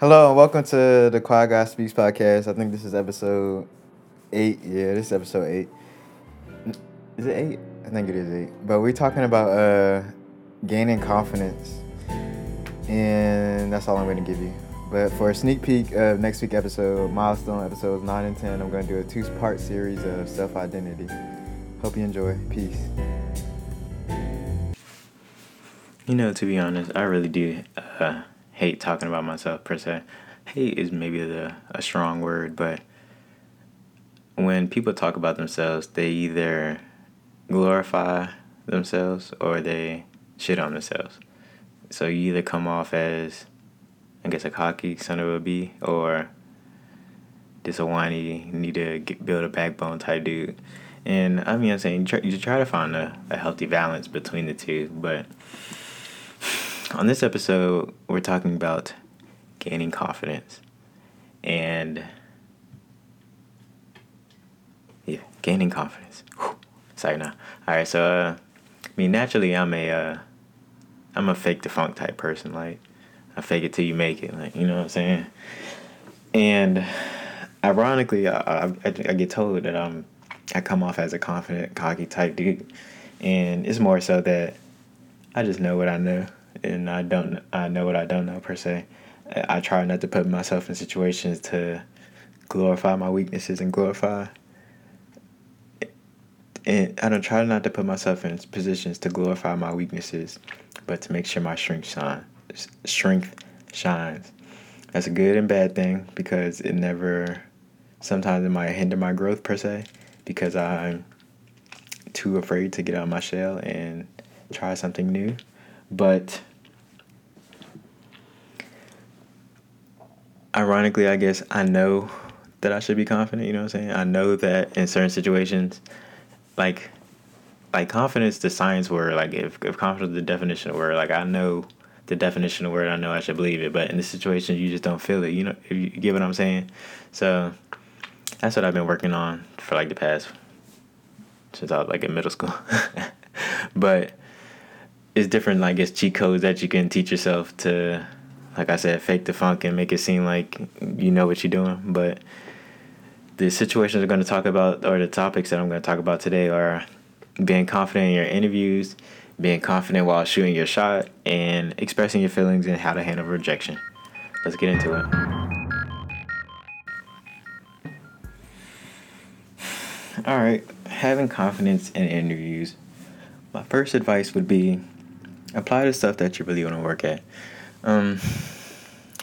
Hello and welcome to the Quiet Guy Speaks podcast. I think this is episode eight. Yeah, this is episode eight. Is it eight? I think it is eight. But we're talking about uh gaining confidence, and that's all I'm going to give you. But for a sneak peek of next week episode, milestone episodes nine and ten, I'm going to do a two-part series of self-identity. Hope you enjoy. Peace. You know, to be honest, I really do uh, hate talking about myself per se. Hate is maybe the a strong word, but when people talk about themselves, they either glorify themselves or they shit on themselves. So you either come off as, I guess, a cocky son of a bee, or just a whiny, need to get, build a backbone type dude. And I mean, I'm saying you try, you try to find a, a healthy balance between the two, but on this episode, we're talking about gaining confidence. And yeah, gaining confidence. Whew. Sorry now. All right, so uh, I mean, naturally, I'm a uh, I'm a fake the funk type person. Like, I fake it till you make it. Like, you know what I'm saying? And ironically, I, I, I get told that I'm I come off as a confident, cocky type dude, and it's more so that I just know what I know, and I don't I know what I don't know per se. I, try not to put myself in situations to glorify my weaknesses and glorify. And I don't try not to put myself in positions to glorify my weaknesses, but to make sure my strength shine, strength shines. That's a good and bad thing because it never. Sometimes it might hinder my growth per se, because I'm too afraid to get out of my shell and try something new. But ironically, I guess I know that I should be confident, you know what I'm saying? I know that in certain situations, like like confidence the science word, like if, if confidence the definition of word, like I know the definition of word, I know I should believe it. But in this situation you just don't feel it. You know if you get what I'm saying? So that's what I've been working on for like the past since I was like in middle school. but it's different, I guess, cheat codes that you can teach yourself to, like I said, fake the funk and make it seem like you know what you're doing. But the situations I'm going to talk about, or the topics that I'm going to talk about today, are being confident in your interviews, being confident while shooting your shot, and expressing your feelings and how to handle rejection. Let's get into it. All right, having confidence in interviews. My first advice would be apply the stuff that you really want to work at. Um,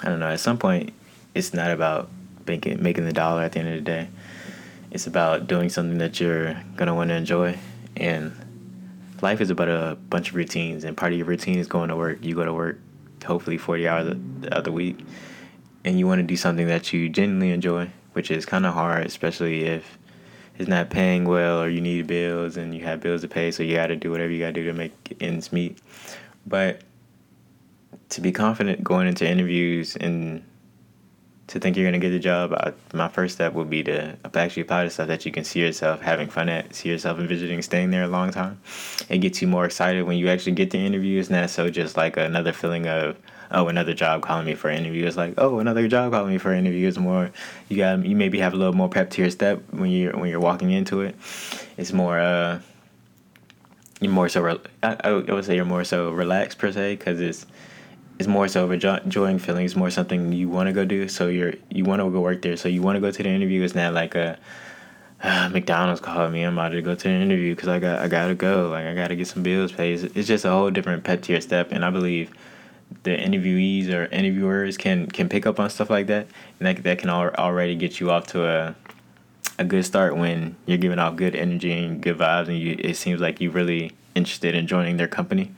I don't know. At some point, it's not about making making the dollar at the end of the day. It's about doing something that you're gonna want to enjoy. And life is about a bunch of routines, and part of your routine is going to work. You go to work, hopefully forty hours of the week, and you want to do something that you genuinely enjoy, which is kind of hard, especially if it's not paying well or you need bills and you have bills to pay, so you got to do whatever you got to do to make ends meet. But to be confident going into interviews and to think you're gonna get the job, I, my first step would be to actually apply to stuff that you can see yourself having fun at, see yourself envisioning staying there a long time. It gets you more excited when you actually get the interview. It's not so just like another feeling of oh another job calling me for an interview. It's like oh another job calling me for an interview. It's more you got you maybe have a little more prep to your step when you're when you're walking into it. It's more uh you're more so re- I, I would say you're more so relaxed per se because it's it's more so enjoying feeling. It's more something you want to go do. So you're you want to go work there. So you want to go to the interview. It's not like a uh, McDonald's called me. I'm about to go to the interview because I got I gotta go. Like I gotta get some bills paid. It's, just a whole different pep your step. And I believe the interviewees or interviewers can can pick up on stuff like that, and that that can al- already get you off to a a good start when you're giving off good energy and good vibes, and you it seems like you're really interested in joining their company.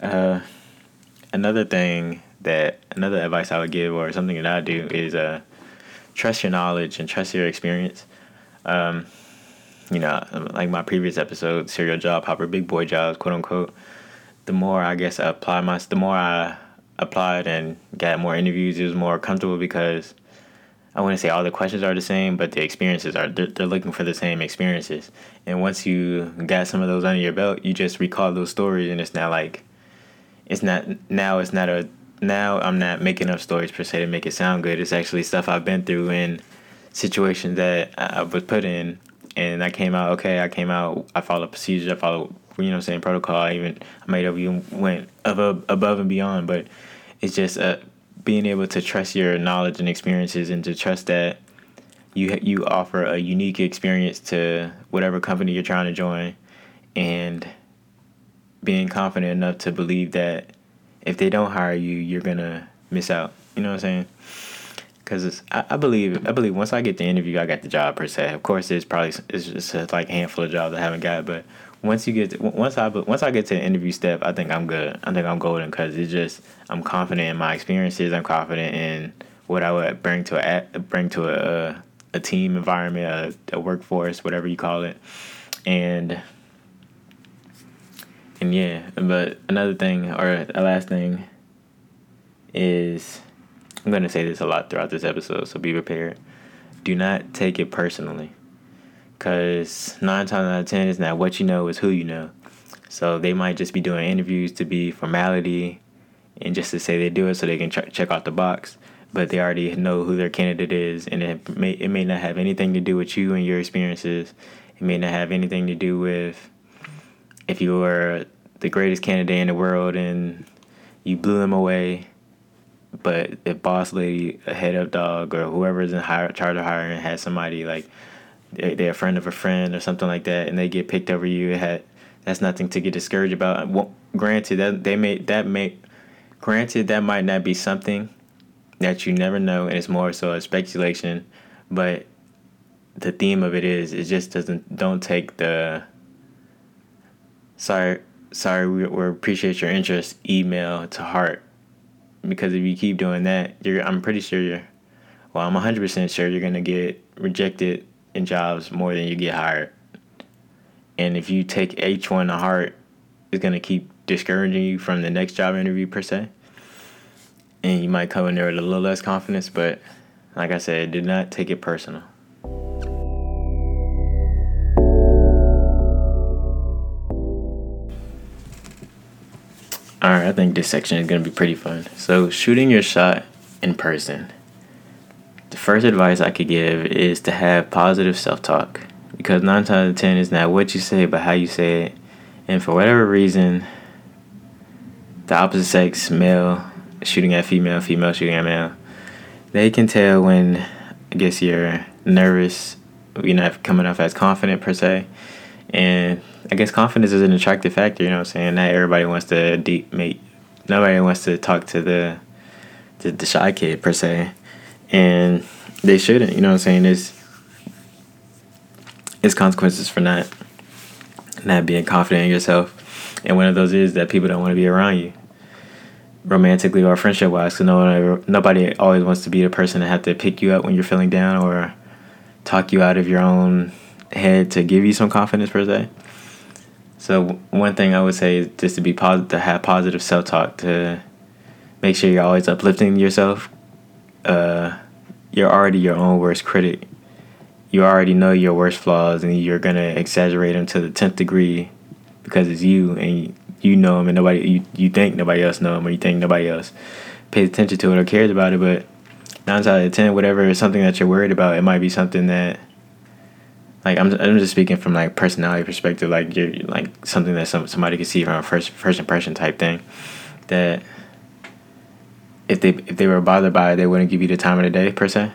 Uh, another thing that another advice I would give or something that I do is uh, trust your knowledge and trust your experience. Um, you know, like my previous episode, serial job hopper, big boy jobs, quote unquote. The more I guess I apply my, the more I applied and got more interviews, it was more comfortable because I wouldn't say all the questions are the same, but the experiences are. They're, they're looking for the same experiences. And once you got some of those under your belt, you just recall those stories, and it's not like, it's not now. It's not a now I'm not making up stories per se to make it sound good. It's actually stuff I've been through in situations that I was put in, and I came out okay. I came out. I followed procedures. I followed you know what I'm saying protocol. I even I made up even went above above and beyond. But it's just uh, being able to trust your knowledge and experiences, and to trust that you you offer a unique experience to whatever company you're trying to join, and being confident enough to believe that if they don't hire you, you're gonna miss out. You know what I'm saying? Because I, I believe I believe once I get the interview, I got the job per se. Of course, there's probably it's just a, like a handful of jobs I haven't got, but once you get to, once I once I get to the interview step, I think I'm good. I think I'm golden because it's just I'm confident in my experiences. I'm confident in what I would bring to a bring to a a team environment, a, a workforce, whatever you call it, and and yeah, but another thing or a last thing is I'm gonna say this a lot throughout this episode, so be prepared. Do not take it personally, cause nine times out of ten is not what you know, is who you know. So they might just be doing interviews to be formality, and just to say they do it so they can ch- check off the box. But they already know who their candidate is, and it may it may not have anything to do with you and your experiences. It may not have anything to do with if you were the greatest candidate in the world and you blew them away, but the boss lady, a head of dog, or whoever's in hire, charge of hiring has somebody like they're a friend of a friend or something like that, and they get picked over you, it had that's nothing to get discouraged about. Well, granted, that they may that may, granted that might not be something that you never know, and it's more so a speculation, but the theme of it is it just doesn't don't take the sorry sorry we, we appreciate your interest. Email to heart. Because if you keep doing that you're i'm pretty sure you're well i'm 100% sure you're going to get rejected in jobs more than you get hired. And if you take h1 to heart it's going to keep discouraging you from the next job interview per se. And you might come in there with a little less confidence but like i said do not take it personal All right, I think this section is going to be pretty fun. So, shooting your shot in person. The first advice I could give is to have positive self talk because nine times out of ten is not what you say, but how you say it. And for whatever reason, the opposite sex, male shooting at female, female shooting at male, they can tell when I guess you're nervous, you're not coming off as confident per se, and I guess confidence is an attractive factor. You know what I'm saying? Not everybody wants to deep mate. Nobody wants to talk to the, the the shy kid per se, and they shouldn't. You know what I'm saying? There's there's consequences for not not being confident in yourself, and one of those is that people don't want to be around you, romantically or friendship wise. Because no one nobody always wants to be the person to have to pick you up when you're feeling down or talk you out of your own head to give you some confidence per se. So one thing I would say is just to be positive, to have positive self talk, to make sure you're always uplifting yourself. Uh, you're already your own worst critic. You already know your worst flaws, and you're gonna exaggerate them to the tenth degree because it's you, and you know them, and nobody you, you think nobody else know them, or you think nobody else pays attention to it or cares about it. But nine out of ten, whatever is something that you're worried about, it might be something that like I'm, I'm just speaking from like personality perspective like you're like something that some, somebody could see from a first first impression type thing that if they if they were bothered by it they wouldn't give you the time of the day per se.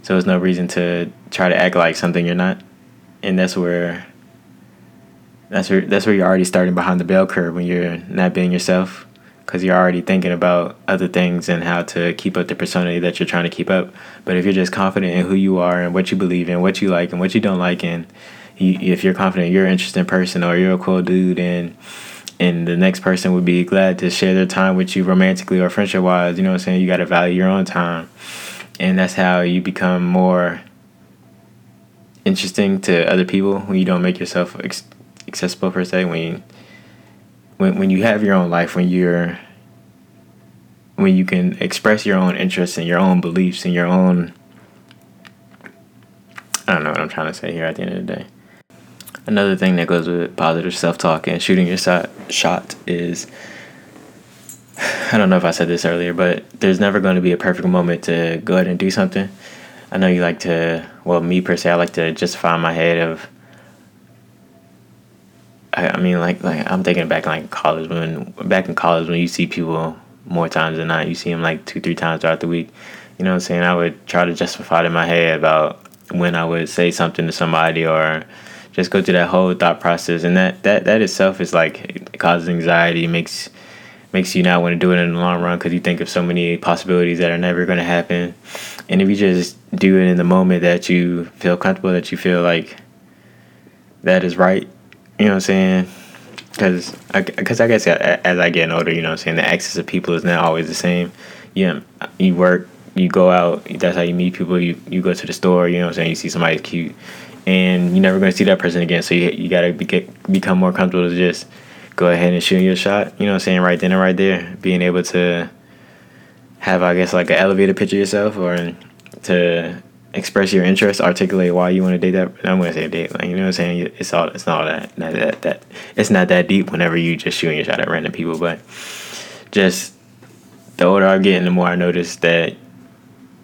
So there's no reason to try to act like something you're not. And that's where that's where that's where you're already starting behind the bell curve when you're not being yourself because you're already thinking about other things and how to keep up the persona that you're trying to keep up. But if you're just confident in who you are and what you believe in, what you like and what you don't like, and you, if you're confident you're an interesting person or you're a cool dude, and and the next person would be glad to share their time with you romantically or friendship wise, you know what I'm saying? You got to value your own time, and that's how you become more interesting to other people when you don't make yourself accessible per se when you when when you have your own life, when you're when you can express your own interests and your own beliefs and your own I don't know what I'm trying to say here at the end of the day. Another thing that goes with positive self talk and shooting your shot shot is I don't know if I said this earlier, but there's never going to be a perfect moment to go ahead and do something. I know you like to, well, me per se, I like to justify my head of. I, I mean, like, like I'm thinking back like college when back in college when you see people more times than not, you see them like two, three times throughout the week. You know what I'm saying? I would try to justify it in my head about when I would say something to somebody or just go through that whole thought process, and that that that itself is like it causes anxiety, makes makes you not want to do it in the long run because you think of so many possibilities that are never going to happen. And if you just do it in the moment that you feel comfortable, that you feel like that is right, you know what I'm saying? Because I, cause I guess as I get older, you know what I'm saying, the access of people is not always the same. You, you work, you go out, that's how you meet people. You, you go to the store, you know what I'm saying, you see somebody cute, and you're never going to see that person again. So you, you got to be, become more comfortable to just go ahead and shoot your shot. You know what I'm saying? Right then and right there. Being able to have, I guess, like an elevated picture of yourself or to express your interest, articulate why you want to date that. I'm to say date. Like, you know what I'm saying? It's all, it's not that, not that, that, it's not that deep whenever you just shooting your shot at random people. But just the older I get, and the more I notice that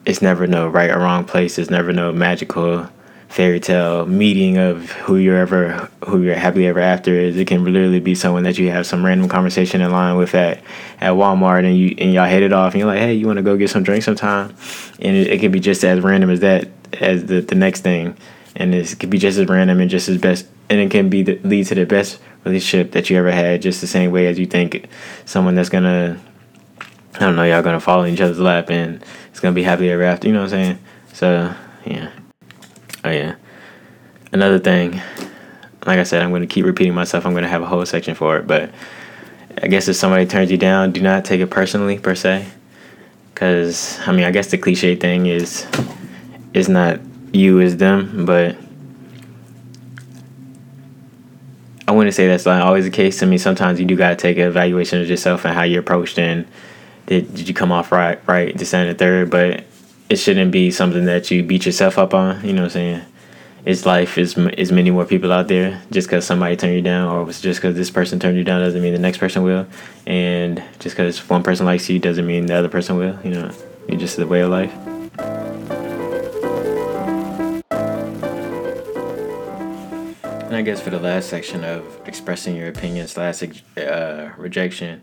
it's never no right or wrong place. There's never no magical fairy tale meeting of who you're ever who you're happily ever after is. It can literally be someone that you have some random conversation in line with at at Walmart and you and y'all hit it off and you're like, hey, you want to go get some drink sometime? And it, it can be just as random as that as the the next thing, and it could be just as random and just as best, and it can be the, lead to the best relationship that you ever had, just the same way as you think someone that's gonna. I don't know, y'all gonna fall in each other's lap and it's gonna be happily ever after, you know what I'm saying? So, yeah. Oh yeah. Another thing, like I said, I'm going to keep repeating myself. I'm going to have a whole section for it, but I guess if somebody turns you down, do not take it personally per se, because I mean, I guess the cliche thing is, it's not you is them, but I wouldn't say that's not always the case. I mean, sometimes you do got to take an evaluation of yourself and how you approached and did, did you come off right, right, this third, but it shouldn't be something that you beat yourself up on. You know what I'm saying? It's life. Is is many more people out there. Just because somebody turned you down, or just because this person turned you down, doesn't mean the next person will. And just because one person likes you, doesn't mean the other person will. You know, it's just the way of life. And I guess for the last section of expressing your opinions, last uh, rejection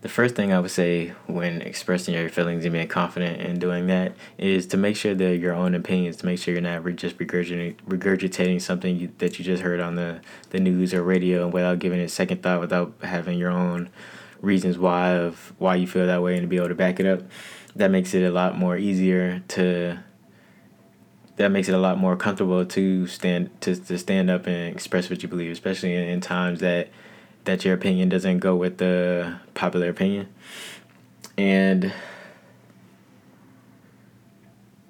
the first thing I would say when expressing your feelings and being confident in doing that is to make sure that your own opinions, to make sure you're not re- just regurgitating, something you, that you just heard on the, the news or radio without giving it second thought, without having your own reasons why of why you feel that way and to be able to back it up. That makes it a lot more easier to. That makes it a lot more comfortable to stand to, to stand up and express what you believe, especially in, in times that that your opinion doesn't go with the popular opinion. And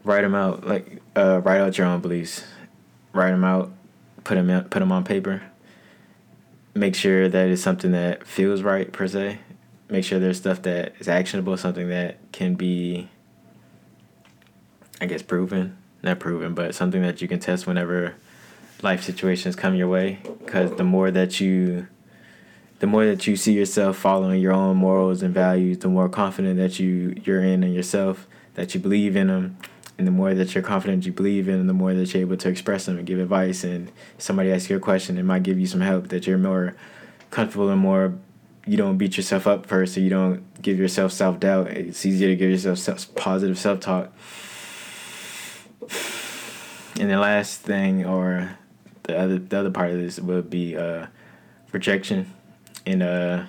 write them out, like uh, write out your own beliefs. Write them out, put them out, put them on paper. Make sure that it's something that feels right per se. Make sure there's stuff that is actionable, something that can be, I guess, proven. Not proven, but something that you can test whenever life situations come your way. Because the more that you the more that you see yourself following your own morals and values, the more confident that you you're in in yourself, that you believe in them, and the more that you're confident you believe in, the more that you're able to express them and give advice. And somebody asks you a question, it might give you some help that you're more comfortable and more. You don't beat yourself up first, so you don't give yourself self doubt. It's easier to give yourself self, positive self talk. And the last thing, or the other the other part of this would be uh, rejection and uh,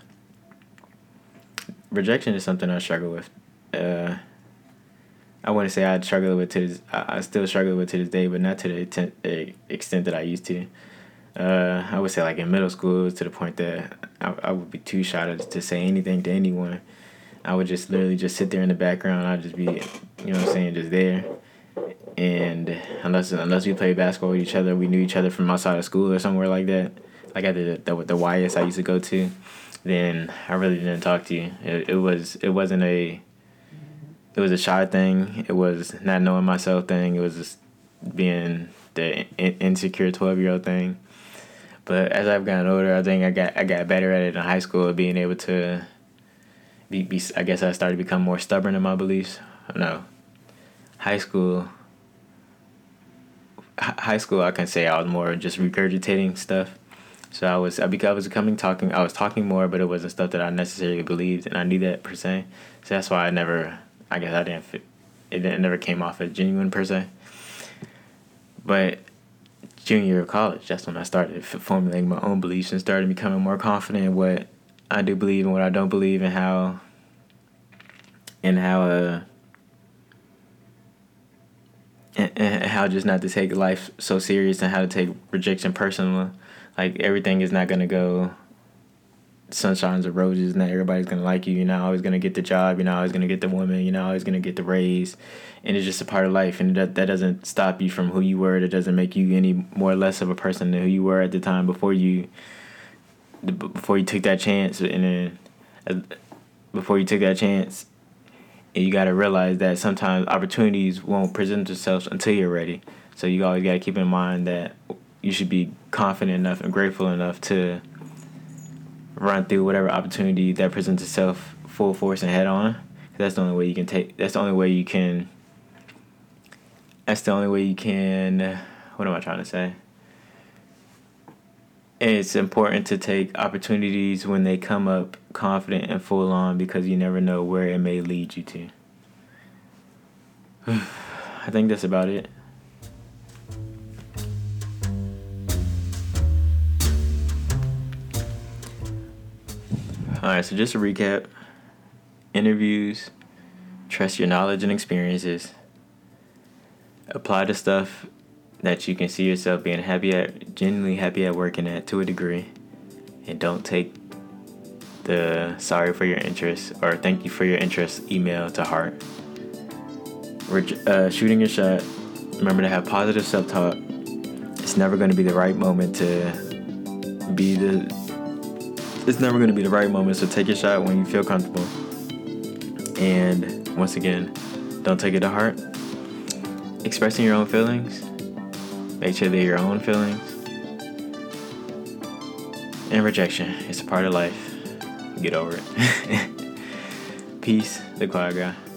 rejection is something I struggle with. Uh, I wouldn't say I struggle with to this. I, still struggle with to this day, but not to the eh, extent that I used to. Uh, I would say like in middle school to the point that I, I would be too shy to, to say anything to anyone. I would just literally just sit there in the background. I'd just be, you know what I'm saying, just there. And unless unless we played basketball with each other, we knew each other from outside of school or somewhere like that like at the the, the YS I used to go to, then I really didn't talk to you. It, it was it wasn't a it was a shy thing. It was not knowing myself thing. It was just being the in- insecure twelve year old thing. But as I've gotten older, I think I got I got better at it in high school, being able to be, be I guess I started to become more stubborn in my beliefs. No, high school. High school, I can say I was more just regurgitating stuff. So I was I, I was becoming talking I was talking more, but it wasn't stuff that I necessarily believed, and I knew that per se. So that's why I never I guess I didn't fit. It, it never came off as genuine per se. But junior year of college, that's when I started formulating my own beliefs and started becoming more confident in what I do believe and what I don't believe, and how and how uh and, and how just not to take life so serious and how to take rejection personal. Like everything is not gonna go sunshines and roses. Not everybody's gonna like you. You're not always gonna get the job. You're not always gonna get the woman. You're not always gonna get the raise, and it's just a part of life. And that that doesn't stop you from who you were. That doesn't make you any more or less of a person than who you were at the time before you before you took that chance. And then uh, before you took that chance, and you got to realize that sometimes opportunities won't present themselves until you're ready. So you always got to keep in mind that you should be confident enough and grateful enough to run through whatever opportunity that presents itself full force and head on. That's the only way you can take. That's the only way you can. That's the only way you can. What am I trying to say? It's important to take opportunities when they come up confident and full on because you never know where it may lead you to. I think that's about it. All right, so just to recap interviews, trust your knowledge and experiences, apply the stuff that you can see yourself being happy at, genuinely happy at working at to a degree, and don't take the sorry for your interest or thank you for your interest email to heart. We're uh, shooting your shot. Remember to have positive self talk. It's never going to be the right moment to be the. It's never going to be the right moment, so take your shot when you feel comfortable. And once again, don't take it to heart. Expressing your own feelings, make sure they're your own feelings. And rejection, it's a part of life. Get over it. Peace, the Quiet Guy.